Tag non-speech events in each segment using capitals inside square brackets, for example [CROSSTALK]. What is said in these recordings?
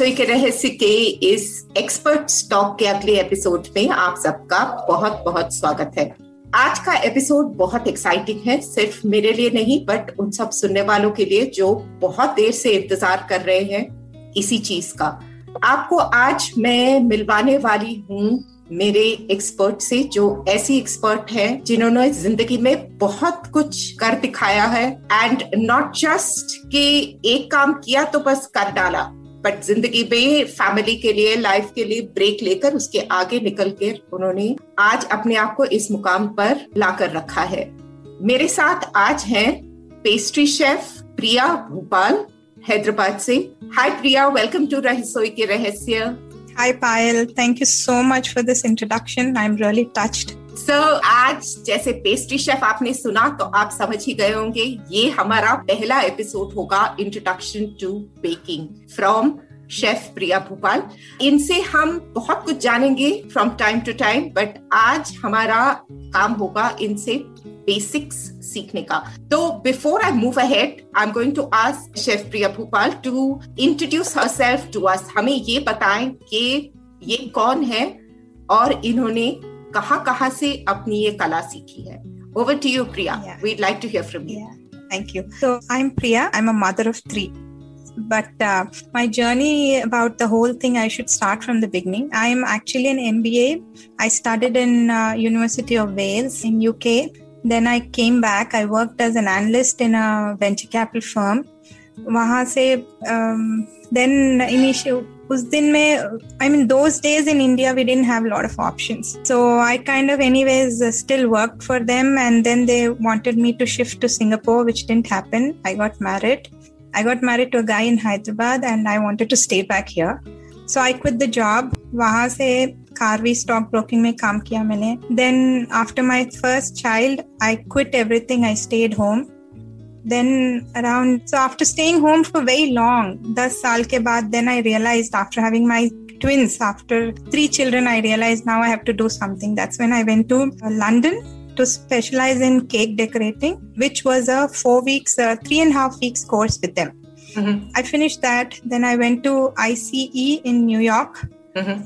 रसोई के रहस्य के इस एक्सपर्ट स्टॉक के अगले एपिसोड में आप सबका बहुत बहुत स्वागत है। आज का एपिसोड बहुत एक्साइटिंग है, सिर्फ़ मेरे लिए नहीं बट उन सब सुनने वालों के लिए जो बहुत देर से इंतज़ार कर रहे हैं इसी चीज़ का। आपको आज मैं मिलवाने वाली हूँ मेरे एक्सपर्ट से, जो ऐसी एक्सपर्ट है जिन्होंने ज़िंदगी में बहुत कुछ कर दिखाया है एंड नॉट जस्ट कि एक काम किया तो बस कर डाला। बट ज़िंदगी में फैमिली के लिए लाइफ के लिए ब्रेक लेकर उसके आगे निकल कर उन्होंने आज अपने आप को इस मुकाम पर लाकर रखा है मेरे साथ आज हैं पेस्ट्री शेफ प्रिया भोपाल हैदराबाद से हाय प्रिया वेलकम टू रसोई के रहस्य Hi, Payal. Thank you so much for this introduction. I'm really touched. So so, आज जैसे पेस्ट्री शेफ आपने सुना तो आप समझ ही गए होंगे ये हमारा पहला एपिसोड होगा introduction to baking from chef Priya Bhopal. इनसे हम बहुत कुछ जानेंगे from time to time but आज हमारा काम होगा इनसे बेसिक्स सीखने का। तो before I move ahead I am going to ask chef Priya Bhopal to introduce herself to us हमें ये बताएँ कि ये कौन है और इन्होंने कहाँ कहाँ से अपनी ये कला सीखी है over to you Priya Yeah. Weed like to hear from you Yeah, thank you. So, I'm Priya. I'm a mother of three. But uh, my journey about the whole thing, I should start from the beginning. I am actually an MBA. I studied in uh, University of Wales in UK. Then I came back. I worked as an analyst in a venture capital firm. वहाँ से um, then initial उस दिन में I mean those days in India we didn't have a lot of options. So I kind of anyways uh, still worked for them and then they wanted me to shift to Singapore which didn't happen. I got married. I got married to a guy in Hyderabad and I wanted to stay back here. So I quit the job. वहाँ से कारवी stock broking में काम किया मैंने then after my first child I quit everything I stayed home then around so after staying home for very long 10 saal ke baad then i realized after having my twins after three children i realized now i have to do something. That's when i went to uh, london to specialize in cake decorating which was a four weeks uh, three and a half weeks course with them. I finished that then i went to ICE in new york.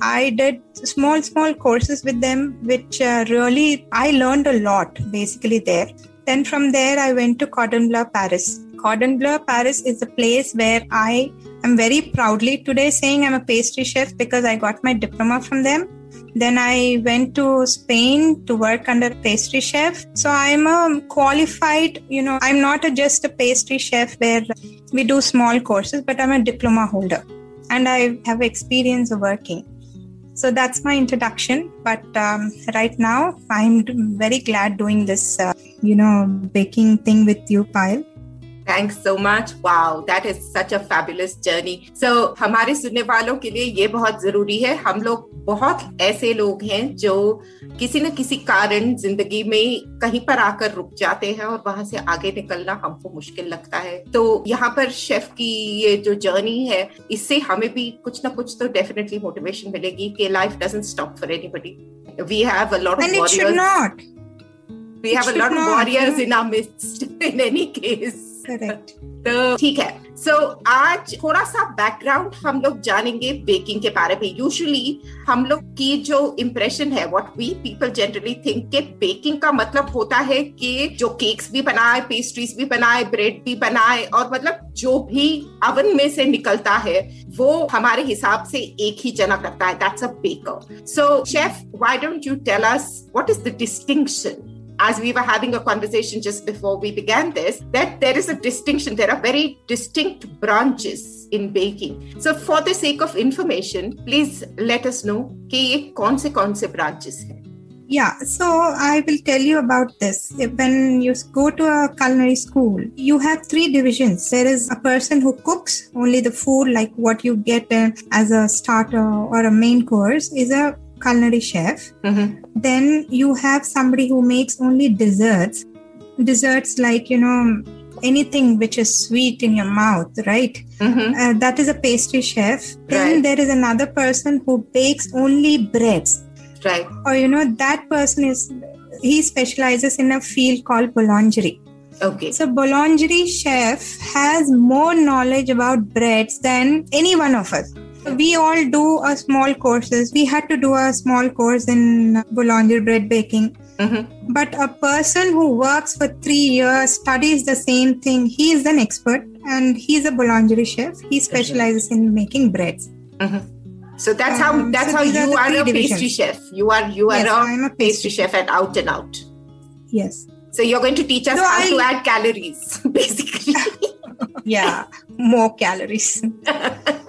I did small, small courses with them, which uh, really I learned a lot basically there. Then from there, I went to Cordon Bleu, Paris. Cordon Bleu, Paris is a place where I am very proudly today saying I'm a pastry chef because I got my diploma from them. Then I went to Spain to work under pastry chef. So I'm a qualified, you know, I'm not a, just a pastry chef where we do small courses, but I'm a diploma holder and I have experience of working. So that's my introduction. But um, right now, I'm very glad doing this, uh, you know, baking thing with you, Payal. Thanks so much wow that is such a fabulous journey so हमारे सुनने वालों के लिए ये बहुत ज़रूरी है। हम लोग बहुत ऐसे लोग हैं जो किसी न किसी कारण ज़िंदगी में कहीं पर आकर रुक जाते हैं और वहाँ से आगे निकलना हमको मुश्किल लगता है। तो यहाँ पर शेफ की ये जो जर्नी है इससे हमें भी कुछ ना कुछ तो डेफिनेटली मोटिवेशन मिलेगी कि life doesn't stop for anybody we have a lot of. We have a lot of warriors in our midst [LAUGHS] in any case. Correct. [LAUGHS] तो ठीक है. सो so, आज थोड़ा सा बैकग्राउंड हम लोग जानेंगे बेकिंग के बारे में. यूजुअली हम लोग की जो इम्प्रेशन है what we people generally think के बेकिंग का मतलब होता है कि जो केक्स भी बनाए पेस्ट्रीज भी बनाए ब्रेड भी बनाए और मतलब जो भी अवन में से निकलता है वो हमारे हिसाब से एक ही जना करता है. That's a baker so chef why don't you tell us what is the distinction as we were having a conversation just before we began this, that there is a distinction. There are very distinct branches in baking. So, for the sake of information, please let us know कि ये कौन से कौन से branches हैं. Yeah, so I will tell you about this. When you go to a culinary school, you have three divisions. There is a person who cooks only the food, like what you get uh, as a starter or a main course, is a culinary chef. Mhm. Then you have somebody who makes only desserts. Desserts like, you know, anything which is sweet in your mouth, right? Mhm. Uh, that is a pastry chef. Then Right. there is another person who bakes only breads Right. or you know that person is he specializes in a field called boulangerie Okay. so boulangerie chef has more knowledge about breads than any one of us we all do a small courses. We had to do a small course in Boulanger bread baking. Mhm. but a person who works for three years studies the same thing. He is an expert and he's a boulangerie chef. He specializes in making breads. So that's how Um, that's so how are you are three a pastry chef. You are you are Yes, a, I'm a pastry pastry chef at out and out. yes. So you're going to teach us No, how to add calories, [LAUGHS] basically. [LAUGHS] yeah more calories [LAUGHS]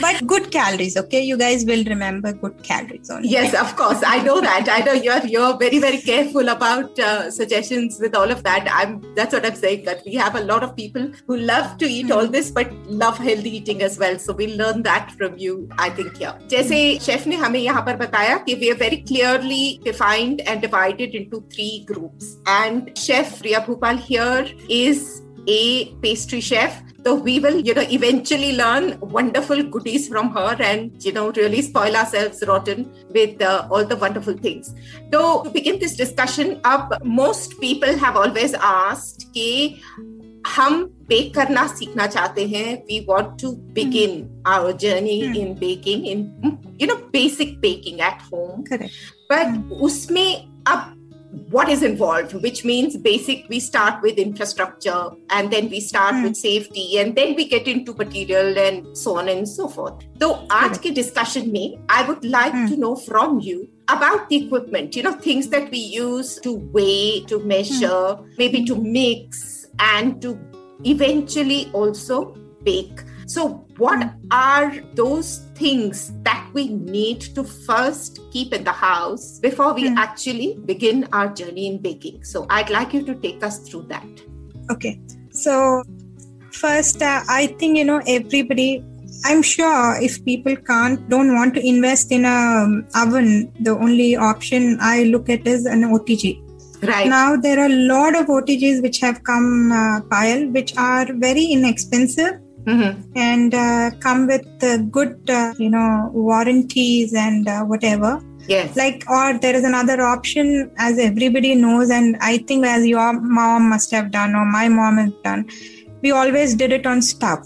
but good calories okay you guys will remember good calories only yes, of course. I know that. I know you're you're very very careful about uh, suggestions with all of that. I'm that's what I'm saying. That we have a lot of people who love to eat all this, but love healthy eating as well. So we'll learn that from you. I think here. जैसे chef ने हमें यहाँ पर बताया कि we are very clearly defined and divided into three groups. And Chef Riya Bhupal here is a pastry chef. So we will, you know, eventually learn wonderful goodies from her and, you know, really spoil ourselves rotten with uh, all the wonderful things. So to begin this discussion up, most people have always asked कि हम bake करना सीखना चाहते हैं we want to begin our journey Hmm. In baking in you know basic baking at home correct but उसमें अब what is involved which means basic we start with infrastructure and then we start Hmm. with safety and then we get into material and so on and so forth तो आज के discussion में I would like Hmm. to know from you about the equipment you know things that we use to weigh to measure maybe to mix and to eventually also bake so what are those things that we need to first keep in the house before we Hmm. actually begin our journey in baking? So I'd like you to take us through that. okay so first uh, i think you know everybody i'm sure if people can't don't want to invest in a um, oven the only option i look at is an otg Right. now there are a lot of otgs which have come uh, Payal which are very inexpensive Mhm. and uh, come with uh, good uh, you know warranties and uh, whatever Yes. like or there is another option as everybody knows and i think as your mom must have done or my mom has done we always did it on stuff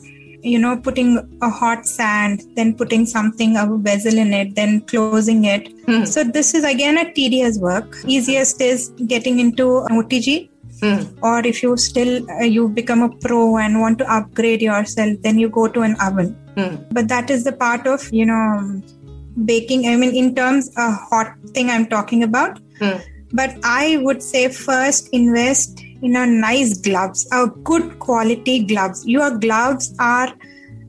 you know putting a hot sand then putting something a vessel in it then closing it Hmm. so this is again a tedious work easiest is getting into otg Hmm. or if you still uh, you become a pro and want to upgrade yourself then you go to an oven Hmm. but that is the part of you know baking i mean in terms a hot thing i'm talking about Hmm. but i would say first invest in a nice gloves a good quality gloves your gloves are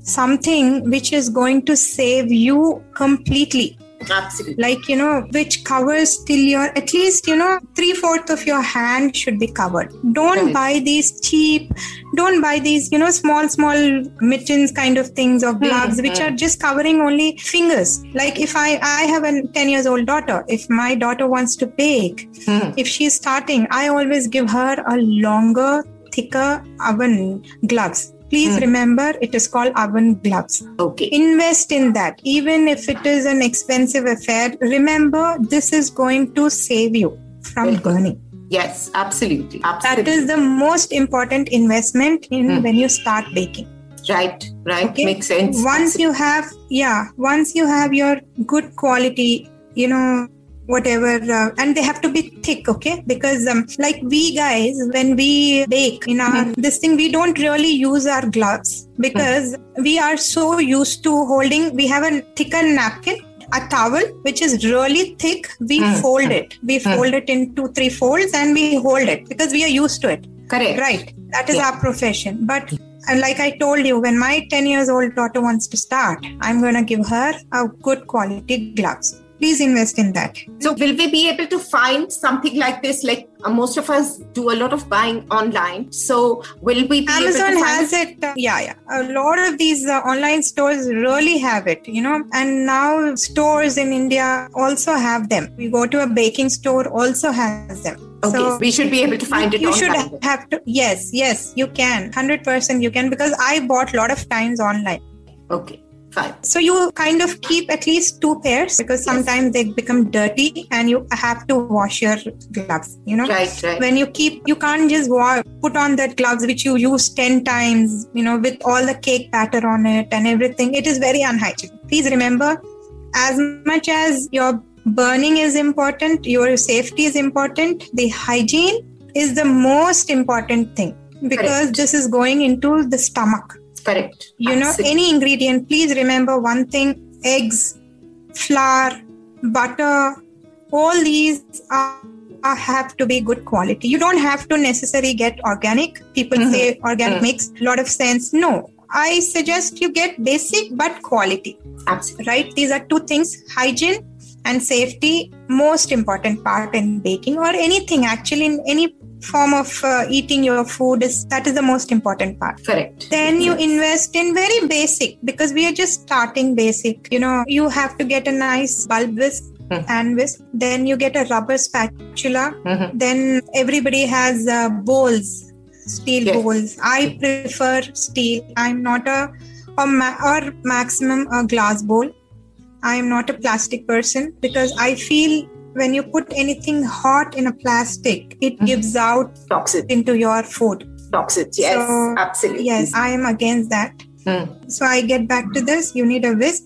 something which is going to save you completely Absolutely. like you know which covers till your at least you know three fourth of your hand should be covered don't Right. buy these cheap don't buy these you know small small mittens kind of things or gloves which hmm. are just covering only fingers like if i i have a 10 years old daughter if my daughter wants to bake Hmm. if she's starting i always give her a longer thicker oven gloves please Hmm. remember it is called oven gloves Okay. invest in that even if it is an expensive affair remember this is going to save you from burning Yes. Absolutely. that Absolutely. is the most important investment in Hmm. when you start baking right. Right. Okay. Makes sense. once you have yeah once you have your good quality you know whatever uh, and they have to be thick okay because um, like we guys when we bake in our this thing we don't really use our gloves because we are so used to holding we have a thicker napkin a towel which is really thick we Hmm. fold it we Hmm. fold it in two three folds and we hold it because we are used to it Correct. right that is Yeah. our profession but uh, like i told you when my 10 years old daughter wants to start i'm going to give her a good quality gloves please invest in that So, will we be able to find something like this? Like uh, most of us do a lot of buying online. So, will we be Amazon able to has find it. uh, yeah, yeah. A lot of these uh, online stores really have it, you know. And now stores in India also have them. We go to a baking store, also has them. Okay, So we should be able to find it you should have to. Yes, yes, you can. Hundred percent, you can because I bought a lot of times online. Okay, fine. So you kind of keep at least two pairs because sometimes they become dirty and you have to wash your gloves. You know Right, right. when you keep you can't just wa- put on that gloves which you use 10 times you know with all the cake batter on it and everything it is very unhygienic please remember as much as your burning is important your safety is important the hygiene is the most important thing because Correct. this is going into the stomach Correct. you know Absolutely. any ingredient please remember one thing eggs flour butter all these are, are- have to be good quality you don't have to necessarily get organic people Mhm. say organic Mhm. makes a lot of sense no i suggest you get basic but quality Absolutely. right these are two things hygiene and safety most important part in baking or anything actually in any form of uh, eating your food is that is the most important part Correct. then you invest in very basic because we are just starting basic you know you have to get a nice bulb whisk Hmm. and whisk then you get a rubber spatula Mhm. then everybody has uh, bowls steel Yes. bowls i prefer steel i'm not a or, ma- or maximum a glass bowl i am not a plastic person because i feel when you put anything hot in a plastic it Mhm. gives out Toxic. into your food Toxic. Yes, So, absolutely. yes i am against that Mm. so I get back to this. You need a whisk,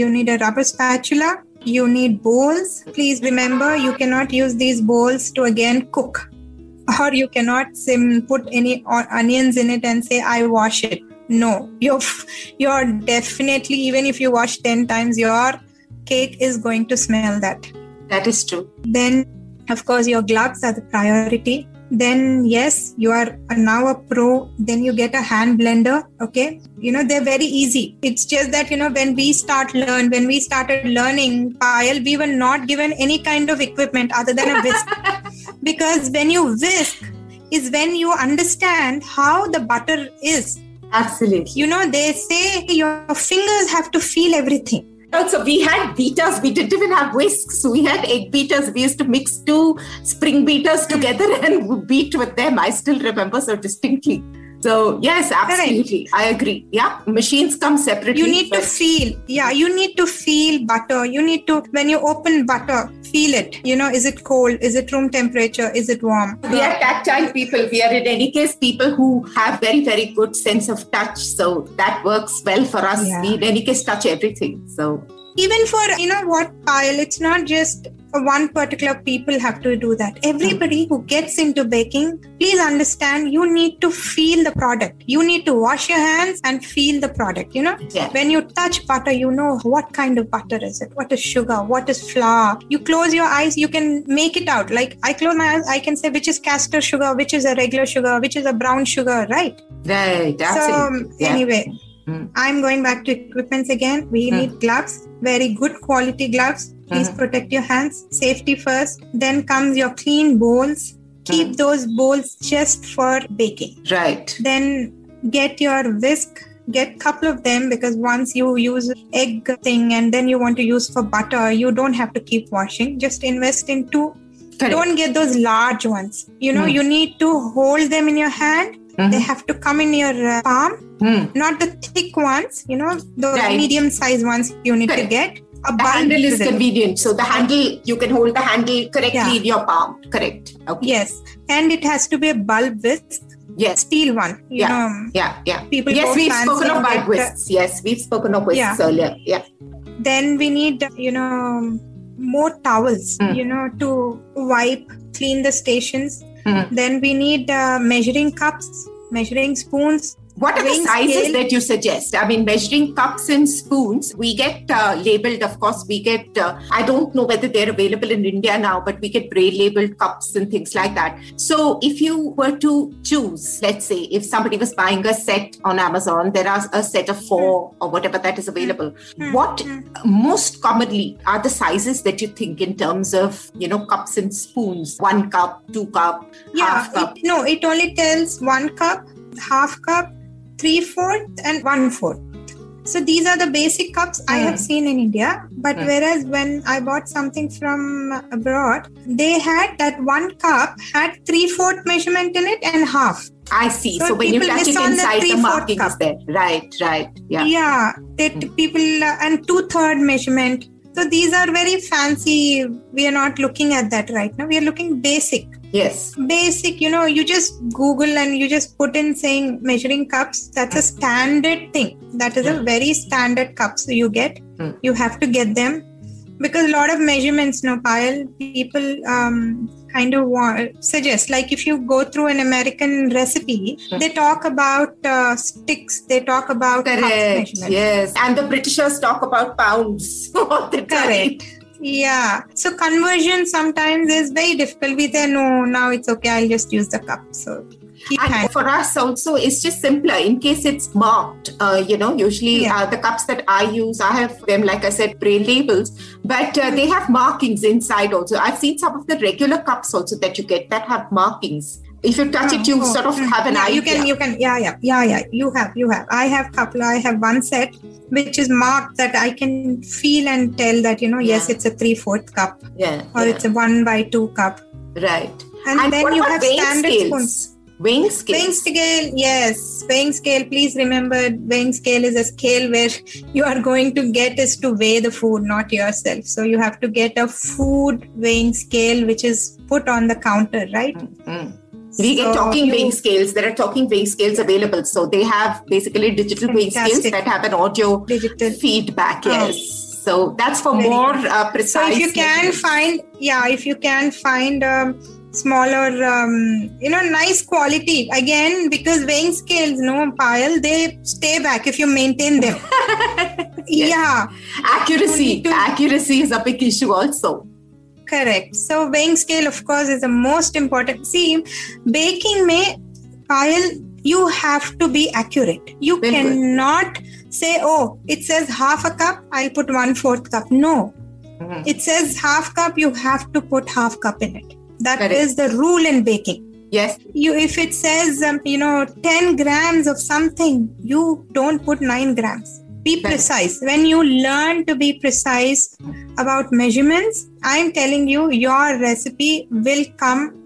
you need a rubber spatula, you need bowls. Please remember, you cannot use these bowls to again cook, or you cannot sim put any onions in it and say I wash it. No, you're you're definitely even if you wash ten times, your cake is going to smell that That is true. then of course your gloves are the priority. Then yes you are now a pro. Then you get a hand blender okay? You know they're very easy. It's just that you know when we start learn when we started learning Payal we were not given any kind of equipment other than a whisk. [LAUGHS] Because when you whisk is when you understand how the butter is. Absolutely. you know they say your fingers have to feel everything Also, we had beaters. We didn't even have whisks. We had egg beaters. We used to mix two spring beaters together [LAUGHS] and beat with them. I still remember so distinctly. So, yes, absolutely. I agree. Yeah, machines come separately. you need to feel yeah you need to feel butter you need to when you open butter feel it you know is it cold is it room temperature is it warm we are tactile people. We are, in any case, people who have very, very good sense of touch. So that works well for us. Yeah. We, in any case, touch everything. So, even for you know what Payal it's not just one particular people have to do that everybody who gets into baking please understand you need to feel the product you need to wash your hands and feel the product you know Yeah. when you touch butter you know what kind of butter is it what is sugar what is flour you close your eyes you can make it out like i close my eyes i can say which is castor sugar which is a regular sugar which is a brown sugar right right. Absolutely. so um, yeah. anyway, Mm. I'm going back to equipments again. We Mm. need gloves, very good quality gloves. Please Mhm. protect your hands. Safety first. Then comes your clean bowls. Keep Mm. those bowls just for baking. Right. Then get your whisk. Get couple of them because once you use egg thing and then you want to use for butter, you don't have to keep washing. Just invest in two. Correct. Don't get those large ones. You know, Mm. you need to hold them in your hand. Mhm. They have to come in your uh, palm Hmm. not the thick ones, you know, the Right. medium sized ones you need to get. A The handle is convenient. So the handle, you can hold the handle correctly Yeah. in your palm. Correct. Okay. Yes, and it has to be a bulb with Yes. steel one. You Yeah. know, Yeah. Yeah. people yes, we've spoken of bulb whisks. Yes, we've spoken of whisks Yeah. earlier. Yeah. Then we need, you know, more towels, Mm. you know, to wipe, clean the stations. Mm. Then we need uh, measuring cups, measuring spoons. What are the sizes scale- that you suggest? I mean, measuring cups and spoons, we get uh, labeled, of course, we get, uh, I don't know whether they're available in India now, but we get braille labeled cups and things like that. So if you were to choose, let's say, if somebody was buying a set on Amazon, there are a set of four or whatever that is available. Hmm. What most commonly are the sizes that you think in terms of, you know, cups and spoons? One cup, two cup, Yeah, half cup. it, no, it only tells one cup, half cup, three fourth, and one fourth. So these are the basic cups I Mm. have seen in India. But Mm. whereas when I bought something from abroad, they had that one cup had three fourth measurement in it and half. I see. So, So when you touch it the inside, the, three-fourth marking is there. Right, right. Yeah. Yeah, that Mm. people uh, and two third measurement. So these are very fancy. We are not looking at that right now. We are looking basic. Yes. basic you know you just google and you just put in saying measuring cups that's a standard thing that is a Mm. very standard cups you get Mm. you have to get them because a lot of measurements no Payal people um, kind of want, suggest like if you go through an american recipe Mm. they talk about uh, sticks they talk about Correct. Yes. And the Britishers talk about pounds all the time. Correct. Yeah. So conversion sometimes is very difficult. We say no, now it's okay. I'll just use the cup. So And for us also, it's just simpler in case it's marked. Uh, you know, usually Yeah. uh, the cups that I use, I have them, like I said, braille labels, but uh, they have markings inside also. I've seen some of the regular cups also that you get that have markings. If you touch it, you Oh, sort of have an yeah, idea. You can, you can, yeah, yeah, yeah, yeah. You have, you have. I have couple. I have one set which is marked that I can feel and tell that you know, yes, it's a three fourth cup yeah, or yeah. it's a one by two cup. right. And, then you have standard scales? spoons. Weighing scales. Weighing scale, yes. Weighing scale, please remember weighing scale is a scale where [LAUGHS] you are going to get is to weigh the food, not yourself. So you have to get a food weighing scale which is put on the counter, right? Mm. We get talking you- weighing scales. There are talking weighing scales available. So they have basically digital weighing scales that have an audio Digital. feedback. Oh. Yes. So that's for Very more uh, So if you can measurements. find, yeah, if you can find um, smaller, um, you know, nice quality again, because weighing scales, no Payal, they stay back if you maintain them. [LAUGHS] Yeah. accuracy, to- accuracy is a big issue also. Correct. So weighing scale, of course, is the most important. See, baking may Payal you have to be accurate. You Very good. cannot say, "Oh, it says half a cup. I'll put one fourth cup." No, Mhm. it says half cup. You have to put half cup in it. That is Correct. the rule in baking. Yes. You, if it says, um, you know, ten grams of something, you don't put nine grams. Be precise. When you learn to be precise about measurements, I'm telling you, your recipe will come.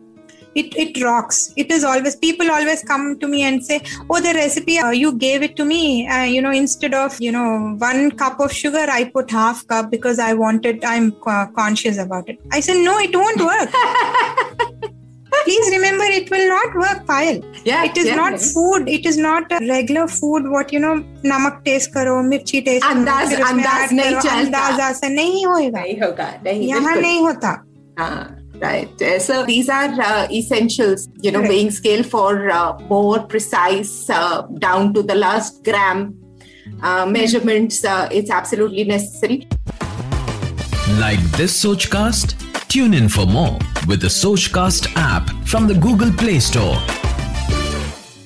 It, it rocks. It is always, people always come to me and say, Oh, the recipe, uh, you gave it to me. Uh, you know, instead of, you know, one cup of sugar, I put half cup because I wanted, I'm uh, conscious about it. I said, No, it won't work. [LAUGHS] please remember it will not work Payal yeah it is yeah, not yeah. food. It is not regular food what you know namak taste करो मिर्ची test अंदाज करो, अंदाज नहीं चलता। अंदाज ऐसा नहीं होगा नहीं होगा यहाँ नहीं होता। हाँ right. So these are uh, essentials you know right. weighing scale for uh, more precise uh, down to the last gram uh, hmm. measurements uh, it's absolutely necessary. Like this sochcast? Tune in for more with the Sochcast app from the Google Play Store.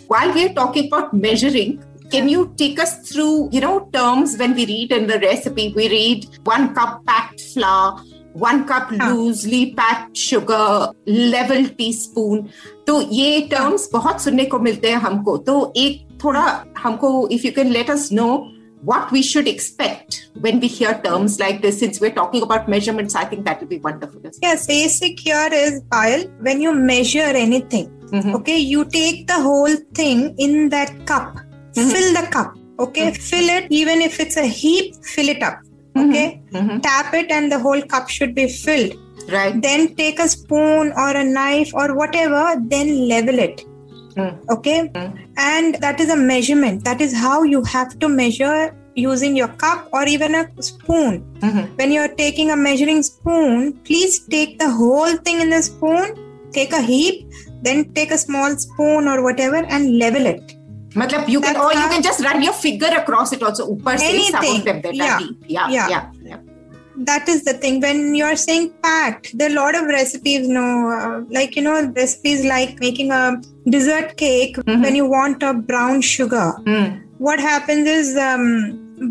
While we're talking about measuring, can you take us through, you know, terms when we read in the recipe? We read one cup packed flour, one cup हाँ. loosely packed sugar, level teaspoon. तो ये terms बहुत सुनने को मिलते हैं हमको तो एक थोड़ा हमको if you can let us know what we should expect when we hear terms like this since we're talking about measurements i think that will be wonderful yes basic here is Payal when you measure anything Mhm. okay you take the whole thing in that cup Mhm. fill the cup okay fill it even if it's a heap fill it up okay Mhm. tap it and the whole cup should be filled right then take a spoon or a knife or whatever then level it. okay Mm. and that is a measurement that is how you have to measure using your cup or even a spoon Mhm. when you're taking a measuring spoon please take the whole thing in the spoon take a heap then take a small spoon or whatever and level it मतलब you can That's or you how- can just run your finger across it also ऊपर से some of Anything. them that Yeah. are deep yeah Yeah. yeah, yeah. that is the thing when you're saying packed there are a lot of recipes no uh, like you know recipes like making a dessert cake Mhm. when you want a brown sugar Hmm. what happens is um,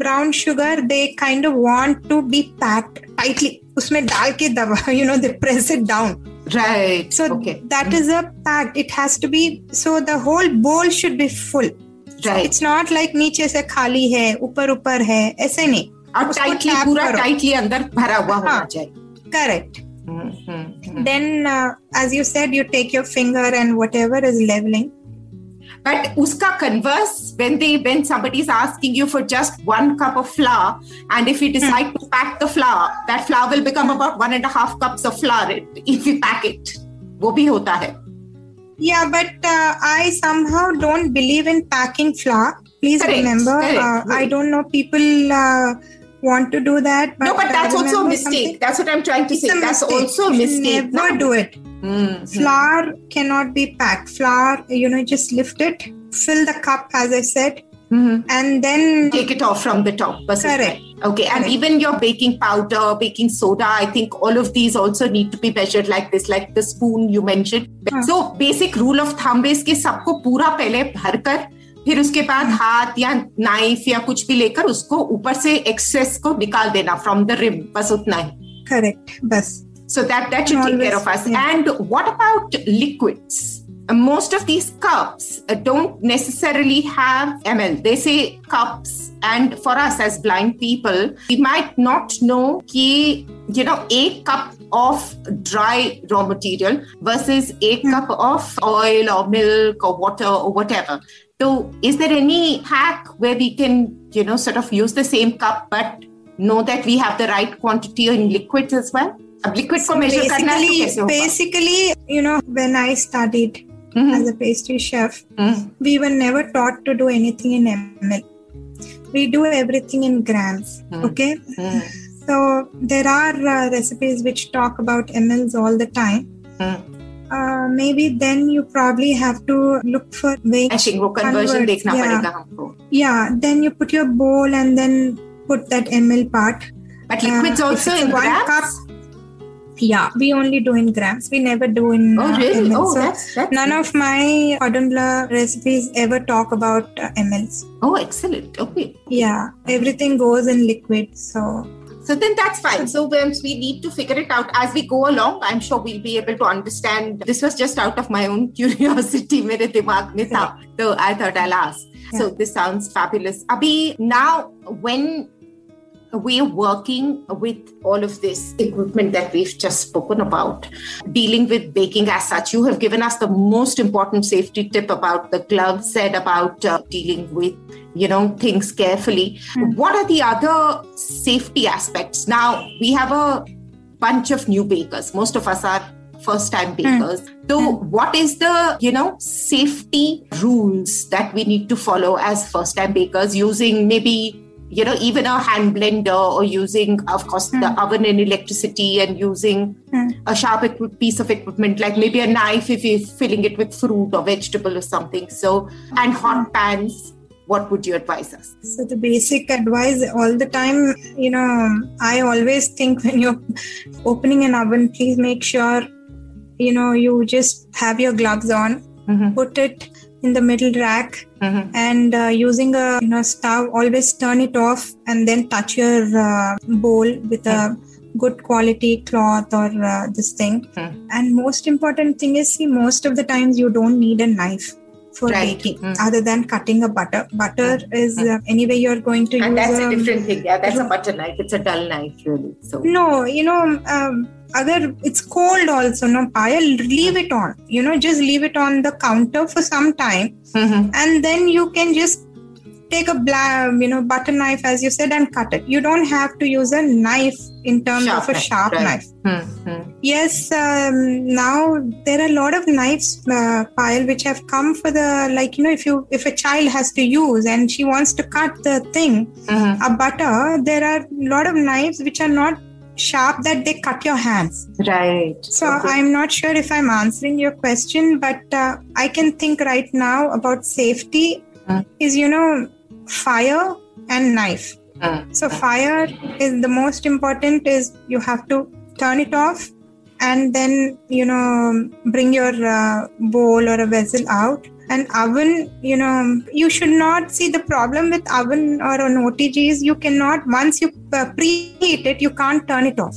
brown sugar they kind of want to be packed tightly उसमें डाल के दबा you know they press it down right so okay that is a packed it has to be so the whole bowl should be full right it's not like नीचे से खाली है ऊपर ऊपर है ऐसे नहीं और उसको टाइटली tap पूरा करो। टाइटली अंदर भरा हुआ होना हाँ। चाहिए correct hmm, hmm, hmm. then uh, as you said you take your finger and whatever is leveling But uska converse, when they when somebody is asking you for just one cup of flour, and if you decide to pack the flour, that flour will become about one and a half cups of flour if you pack it. वो भी होता है. yeah but uh, i somehow don't believe in packing flour please Correct, remember correct, uh, i right. don't know people uh, want to do that but no, but uh, that's also a remember mistake. something? That's what I'm trying to It's say. a That's mistake. also a You should mistake. never no? do it Hmm, flour cannot be packed flour you know just lift it fill the cup as i said hmm. and then Take it off from the top. बस Correct. उतना ही. Okay, and Correct. even your baking powder, baking soda, I think all of these also need to be measured like this, like the spoon you mentioned. हाँ. So basic rule of thumb is कि सबको पूरा पहले भरकर फिर उसके बाद हाथ या नाइफ या कुछ भी लेकर उसको ऊपर से एक्सेस को निकाल देना फ्रॉम द रिम बस उतना ही that that should take Always, care of us yeah. and what about liquids Uh, most of these cups uh, don't necessarily have ml they say cups and for us as blind people we might not know ki you know a cup of dry raw material versus a cup of oil or milk or water or whatever so is there any hack where we can you know sort of use the same cup but know that we have the right quantity in liquids as well अब liquid को major करना है तो basically कैसे होगा basically you know when i studied Mhm. as a pastry chef Mhm. we were never taught to do anything in ml we do everything in grams Hmm. okay Mhm. so there are uh, recipes which talk about mls all the time Mhm. uh, maybe then you probably have to look for way conversion dekhna yeah. padega yeah then you put your bowl and then put that ml part. But liquids uh, also in one grams? cup yeah we only do in grams. We never do in oh uh, really? Uh, oh so that's, that's none nice. of my odunla recipes ever talk about uh, mls oh excellent. Okay. Yeah everything goes in liquid so so then that's fine. So once we need to figure it out as we go along, I'm sure we'll be able to understand. This was just out of my own [LAUGHS] curiosity. So I thought I'll ask. So this sounds fabulous. Abhi, now when we're working with all of this equipment that we've just spoken about, dealing with baking as such, you have given us the most important safety tip about the gloves and about uh, dealing with, you know, things carefully. Hmm. What are the other safety aspects? Now, we have a bunch of new bakers. Most of us are first time hmm. bakers. So, hmm. what is the, you know, safety rules that we need to follow as first time bakers using maybe you know even a hand blender or using of course the oven and electricity and using Hmm. a sharp piece of equipment like maybe a knife if you're filling it with fruit or vegetable or something so and hot pans what would you advise us So the basic advice all the time, you know, I always think [LAUGHS] when you're opening an oven, please make sure, you know, you just have your gloves on, Mhm. put it in the middle rack, Mhm. and uh, using a you know stove, always turn it off and then touch your uh, bowl with a good quality cloth or uh, this thing. Hmm. And most important thing is, see, most of the times you don't need a knife for Right. baking Hmm. other than cutting a butter. Butter is uh, anyway you're going to and use that's a different thing yeah that's a butter knife it's a dull knife really so no you know um, agar it's cold also no Payal leave it on you know just leave it on the counter for some time Mhm. and then you can just take a bla- you know butter knife as you said and cut it you don't have to use a knife in terms Sharp of a knife, sharp right. knife Mhm. yes um, now there are a lot of knives uh, Payal which have come for the like you know if you if a child has to use and she wants to cut the thing Mhm. a butter there are a lot of knives which are not sharp that they cut your hands right so Okay. i'm not sure if i'm answering your question but uh, i can think right now about safety Mm. is you know fire and knife Mm. so fire is the most important is you have to turn it off and then you know bring your uh, bowl or a vessel out and oven you know you should not see the problem with oven or an otg is you cannot once you uh, preheat it you can't turn it off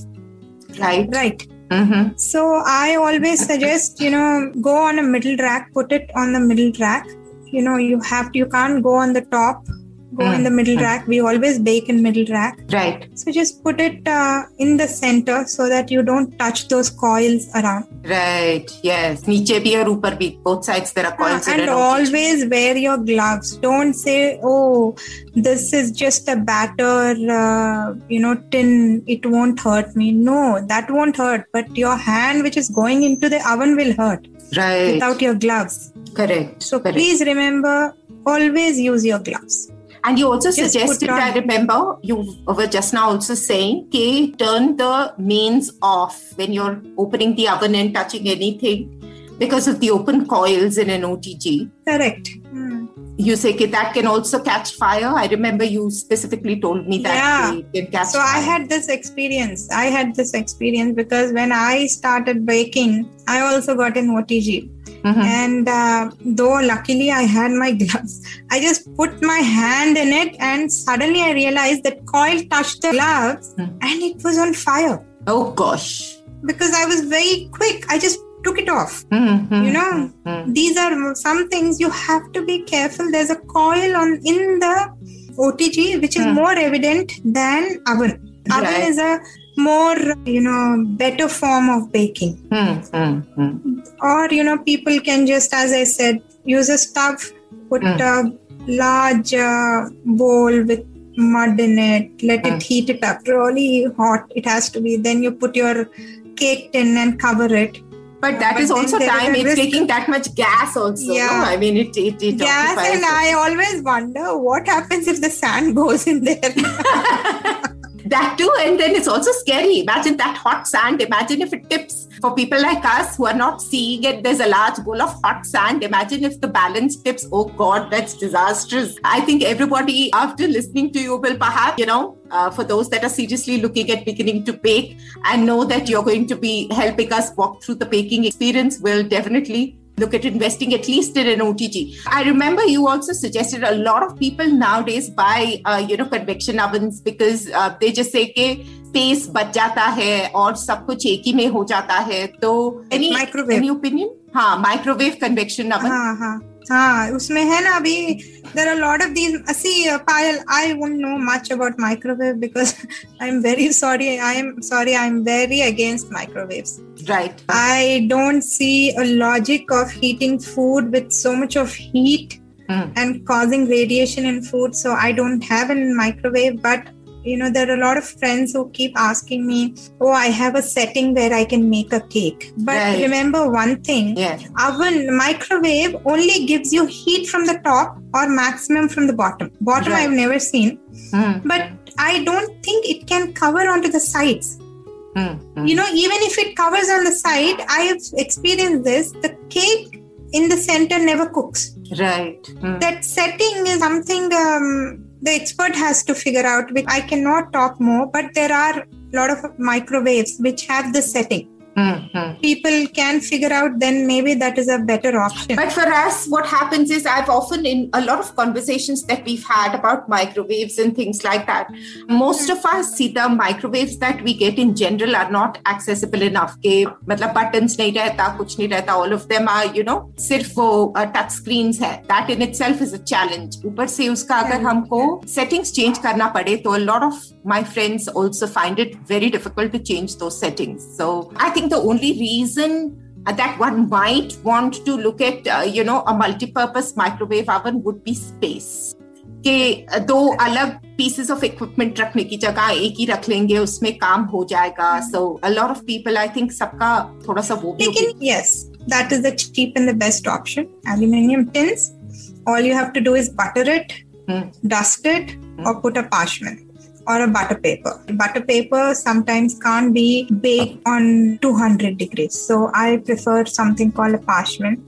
Right. right Mm-hmm. so I always suggest, you know, go on a middle rack, put it on the middle rack. You know, you have to, you can't go on the top, go mm. in the hmm. middle mm. rack. We always bake in middle rack. Right. So just put it uh, in the center so that you don't touch those coils around. Right. Yes. Niche bhi aur upar bhi. Both sides there are ah, coils. And always wear your gloves. Don't say, oh, this is just a batter, uh, you know, tin. It won't hurt me. No, that won't hurt. But your hand, which is going into the oven, will hurt. Right. Without your gloves. Correct. So Correct. please remember always use your gloves. And you also Just suggested, put I remember, you were just now also saying, okay, turn the mains off when you're opening the oven and touching anything because of the open coils in an OTG. Correct. Hmm. You say okay, that can also catch fire. I remember you specifically told me that Yeah. it can catch So fire. I had this experience. I had this experience because when I started baking, I also got an OTG. Mhm. And uh, though luckily I had my [LAUGHS] gloves, I just put my hand in it and suddenly I realized that coil touched the gloves Hmm. and it was on fire Oh gosh. because I was very quick. I just took it off. Mhm. You know, Mhm. these are some things you have to be careful. There's a coil on in the OTG which is Hmm. more evident than oven. Oven Right. is a more you know better form of baking Hmm, hmm, hmm. or you know people can just as i said use a stove put Mm. a large uh, bowl with mud in it let Mm. it heat it up really hot it has to be then you put your cake tin and cover it But that But is also time. It's taking that much gas also. Yeah. No? I mean, it, it, it gas and i always wonder what happens if the sand [LAUGHS] goes in there [LAUGHS] that too and then it's also scary. Imagine that hot sand. Imagine if it tips for people like us who are not seeing it. There's a large bowl of hot sand. Imagine if the balance tips. Oh god that's disastrous. I think everybody after listening to you will perhaps you know uh, for those that are seriously looking at beginning to bake and know that you're going to be helping us walk through the baking experience will definitely look at investing at least in an OTG. I remember you also suggested a lot of people nowadays buy, uh, you know, convection ovens because uh, they just say कि space बच जाता है और सब कुछ एक ही में हो जाता है तो any Microwave. any opinion? हाँ माइक्रोवेव कन्वेक्शन oven. हाँ हाँ हाँ उसमें है ना अभी there are a lot of these uh, see uh, Payal I won't know much about microwave because I'm very sorry I am sorry I'm very against microwaves Right. I don't see a logic of heating food with so much of heat Hmm. and causing radiation in food. So I don't have a microwave, but you know, there are a lot of friends who keep asking me, Oh, I have a setting where I can make a cake. But Right. remember one thing Yes. oven microwave only gives you heat from the top or maximum from the bottom. Bottom Right. I've never seen, Hmm. but I don't think it can cover onto the sides. Hmm. you know even if it covers on the side i have experienced this the cake in the center never cooks Right. Hmm. that setting is something um, the expert has to figure out which i cannot talk more but there are a lot of microwaves which have the setting Hmm. Hmm. people can figure out then maybe that is a better option But for us, what happens is I've often in a lot of conversations that we've had about microwaves and things like that. Most of us see the microwaves that we get in general are not accessible enough. के मतलब buttons नहीं रहता कुछ नहीं रहता all of them are you know सिर्फ वो touch screens है that in itself is a challenge ऊपर से उसका अगर हमको settings change करना पड़े तो a lot of my friends also find it very difficult to change those settings. So I think the only reason uh, that one might want to look at uh, you know a multi-purpose microwave oven would be space कि uh, दो अलग pieces of equipment रखने की जगह एक ही रख लेंगे उसमें काम हो जाएगा so a lot of people I think सबका थोड़ा सा वो भी Taken, yes that is the cheap and the best option aluminium tins all you have to do is butter it Hmm. dust it or put a parchment or a butter paper. Butter paper sometimes can't be baked on 200 degrees. So I prefer something called a parchment.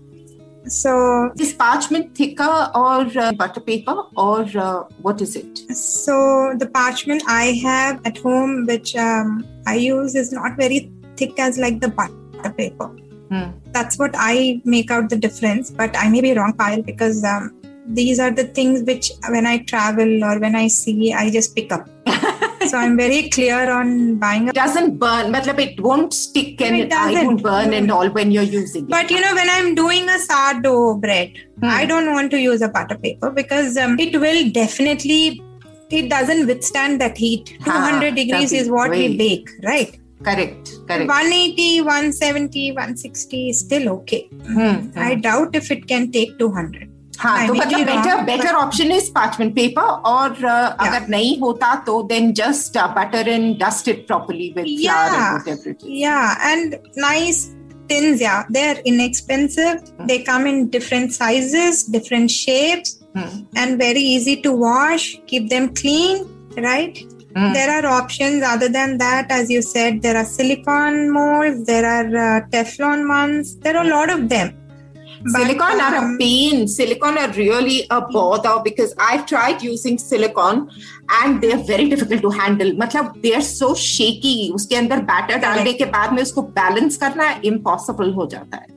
So, Is parchment thicker or uh, butter paper or uh, what is it? so the parchment I have at home, which um, I use, is not very thick as like the butter paper. Hmm. That's what I make out the difference. But I may be wrong, Payal, because um, these are the things which when I travel or when I see, I just pick up. [LAUGHS] so I'm very clear on buying a It doesn't burn, matlab it won't stick and It it, it doesn't. won't burn and all when you're using it. But you know, when I'm doing a sourdough bread, Hmm. I don't want to use a butter paper because um, it will definitely. It doesn't withstand that heat. Ah, 200 degrees that is what we bake, right? correct, correct. 180, 170, 160 is still okay. Hmm, I doubt if it can take 200. हाँ I तो may मतलब be better wrong, better but- option is parchment paper और uh, अगर नहीं होता तो then just uh, butter and dust it properly with flour Yeah. and whatever it is. Yeah, and nice tins. Yeah, they're inexpensive. They come in different sizes, different shapes, Hmm. and very easy to wash. Keep them clean, right? Hmm. There are options other than that, as you said. There are silicone molds. There are uh, Teflon ones. There are a lot of them. But, silicone are a um, pain. Silicone are really a bother because I've tried using silicone and they are very difficult to handle. मतलब they are so shaky. उसके अंदर batter डालने के बाद में उसको balance करना impossible हो जाता है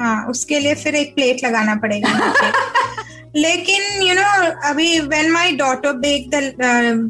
हाँ उसके लिए फिर एक प्लेट लगाना पड़ेगा [LAUGHS] लेकिन यू नो अभी when my daughter bake the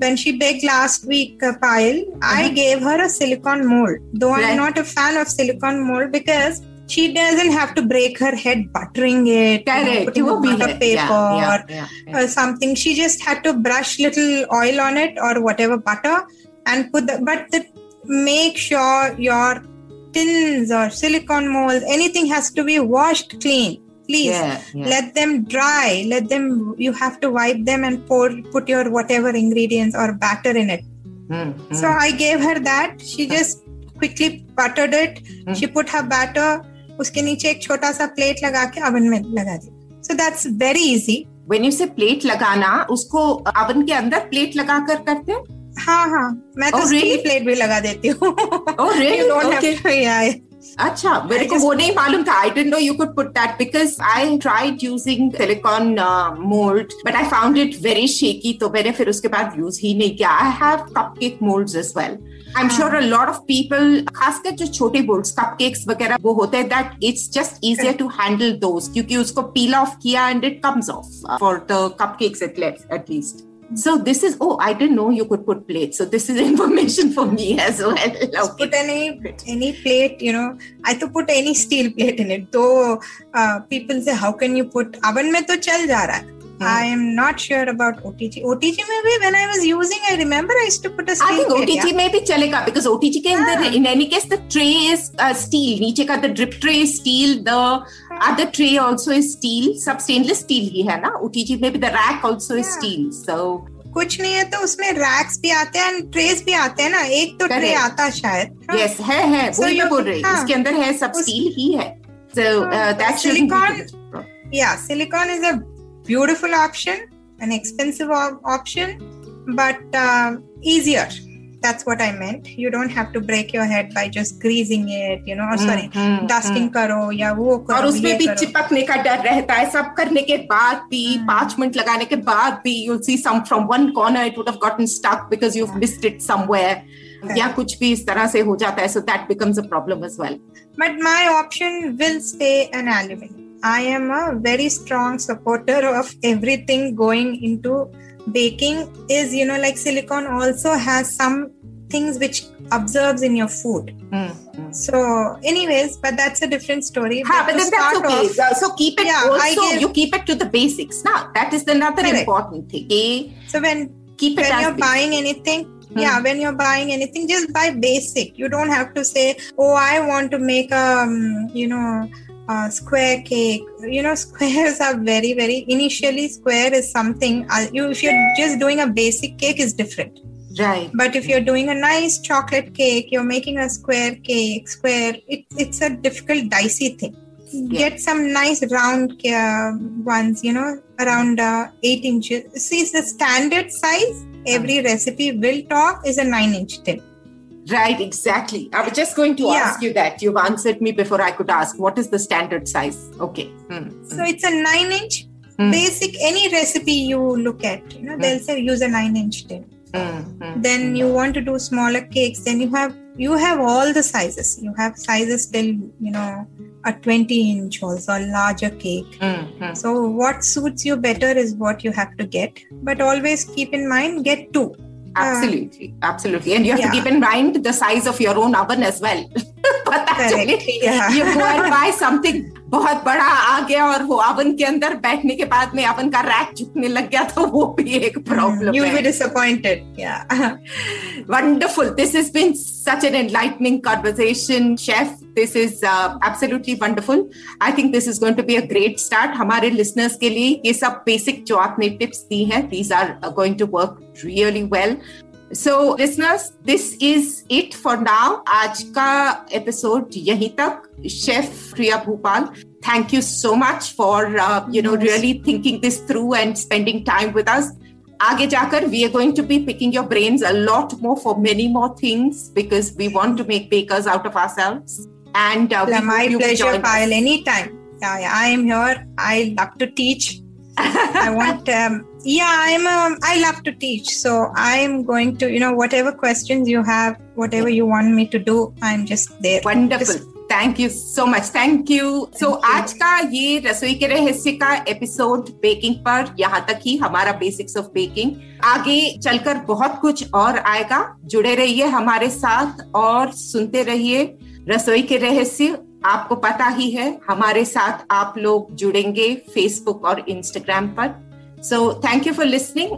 when she bake last week Payal I gave her a silicone mould though I am not a fan of silicone mould because she doesn't have to break her head buttering it Correct. putting it a paper yeah, yeah, yeah, or something. She just had to brush little oil on it or whatever butter and put the but the, make sure your tins or silicone molds anything has to be washed clean. Please let them dry. Let them you have to wipe them and pour put your whatever ingredients or batter in it. Mm-hmm. so i gave her that. She just quickly buttered it. Mm. she put her batter उसके नीचे एक छोटा सा plate लगा के oven में लगा दी so that's very easy when you say plate लगाना उसको अवन के अंदर प्लेट लगा कर करते हैं हाँ हाँ मैं तो Oh, really? प्लेट भी लगा देती हूँ Oh, really? Okay. have yeah. अच्छा मेरे को वो नहीं मालूम था. I didn't know you could put that because I tried using silicone mould but I found it very shaky तो मैंने फिर उसके बाद यूज़ ही नहीं किया. I have cupcake moulds as well I am sure a lot of people खासकर जो छोटे बोल्ड्स कपकेक्स वगैरह वो होते हैं that it's just easier to handle those क्योंकि उसको पील ऑफ़ किया and it comes off for the cupcakes at at least So this is oh I didn't know you could put plates. So this is information [LAUGHS] for me as well. Just Okay. put any any plate, you know. I to put any steel plate in it. Though uh, people say, how can you put oven में तो चल जा रहा है. Hmm. I am not sure about OTG. OTG में भी when I was using, I remember I used to put a steel I think. OTG. में भी चलेगा because OTG के अंदर Yeah. in any case the tray is uh, steel नीचे का the drip tray is steel the ah. other tray also is steel सब stainless steel ही है ना OTG में भी the rack also yeah. is steel so कुछ नहीं है तो उसमें रैक्स भी आते हैं and trays भी आते हैं ना एक तो ट्रे आता शायद हाँ. yes है है So वही मैं बोल रही हूँ हाँ. इसके अंदर है सब उस- ही है so uh, हाँ, that shouldn't be silicone- the problem. yeah silicone is a beautiful option an expensive op- option but uh, easier that's what i meant you don't have to break your head by just greasing it you know or sorry hmm, dusting karo या वो करो और उसमें ये भी करो. चिपकने का डर रहता है सब करने के बाद भी Hmm. पांच मिनट लगाने के बाद भी you'll see some from one corner it would have gotten stuck because you've missed it somewhere या कुछ भी इस तरह से हो जाता है so that becomes a problem as well but my option will stay an aluminum i am a very strong supporter of everything going into baking is you know like silicone also has some things which absorbs in your food mm-hmm. so anyways but that's a different story हाँ, But but then that's okay. off- So- so keep it Yeah, also, give- you keep it to the basics. Now, that is another Correct. important thing. Okay? So when Keep it when you're basic. buying anything, yeah, hmm. when you're buying anything, just buy basic. You don't have to say, "Oh, I want to make a, um, you know, a square cake." You know, [LAUGHS] squares are very, very. Initially, square is something. Uh, you if you're just doing a basic cake, is different. Right. But if you're doing a nice chocolate cake, you're making a square cake, square. It, it's a difficult, dicey thing. Get some nice round uh, ones, you know, around uh, eight inches. See, the standard size every recipe will talk is a nine inch tin. Right, exactly. I was just going to Yeah. ask you that. You've answered me before I could ask. What is the standard size? Okay. Hmm, So it's a nine inch. Hmm. Basic any recipe you look at, you know, they'll say use a nine inch tin. hmm, hmm. Then you want to do smaller cakes, then you have you have all the sizes. You have sizes till you know a 20 inch also, a larger cake. Hmm, hmm. So what suits you better is what you have to get. But always keep in mind get two. Absolutely, absolutely. And you have Yeah. to keep in mind the size of your own oven as well. [LAUGHS] [LAUGHS] पता चले ये GoAir bye something बहुत बड़ा आ गया और वो oven के अंदर बैठने के बाद में अवन का रैक चुकने लग गया तो वो भी एक problem you be disappointed wonderful this is been such an enlightening conversation chef this is absolutely wonderful I think this is going to be a great start हमारे लिसनर्स के लिए ये सब बेसिक जो आपने टिप्स दी हैं these are going to work really well well. So, listeners, this is it for now. आज का episode यहीं तक. Chef Priya Bhupal, thank you so much for uh, you know Yes. really thinking this through and spending time with us. आगे जाकर we are going to be picking your brains a lot more for many more things because we want to make bakers out of ourselves. And uh, we my hope you will pleasure, join us. Payal. Anytime. Yeah, yeah, I am here. I love to teach. [LAUGHS] I want, um, yeah, I'm, um, I love to teach. So I'm going to, you know, whatever questions you have, whatever you want me to do, I'm just there. Wonderful Just- thank you so much thank you so Thank you. आज का ये रसोई के रहस्य का episode baking पर यहाँ तक ही हमारा बेसिक्स ऑफ़ बेकिंग आगे चलकर बहुत कुछ और आएगा जुड़े रहिए हमारे साथ और सुनते रहिए रसोई के रहस्य आपको पता ही है हमारे साथ आप लोग जुड़ेंगे फेसबुक और इंस्टाग्राम पर So thank you for listening.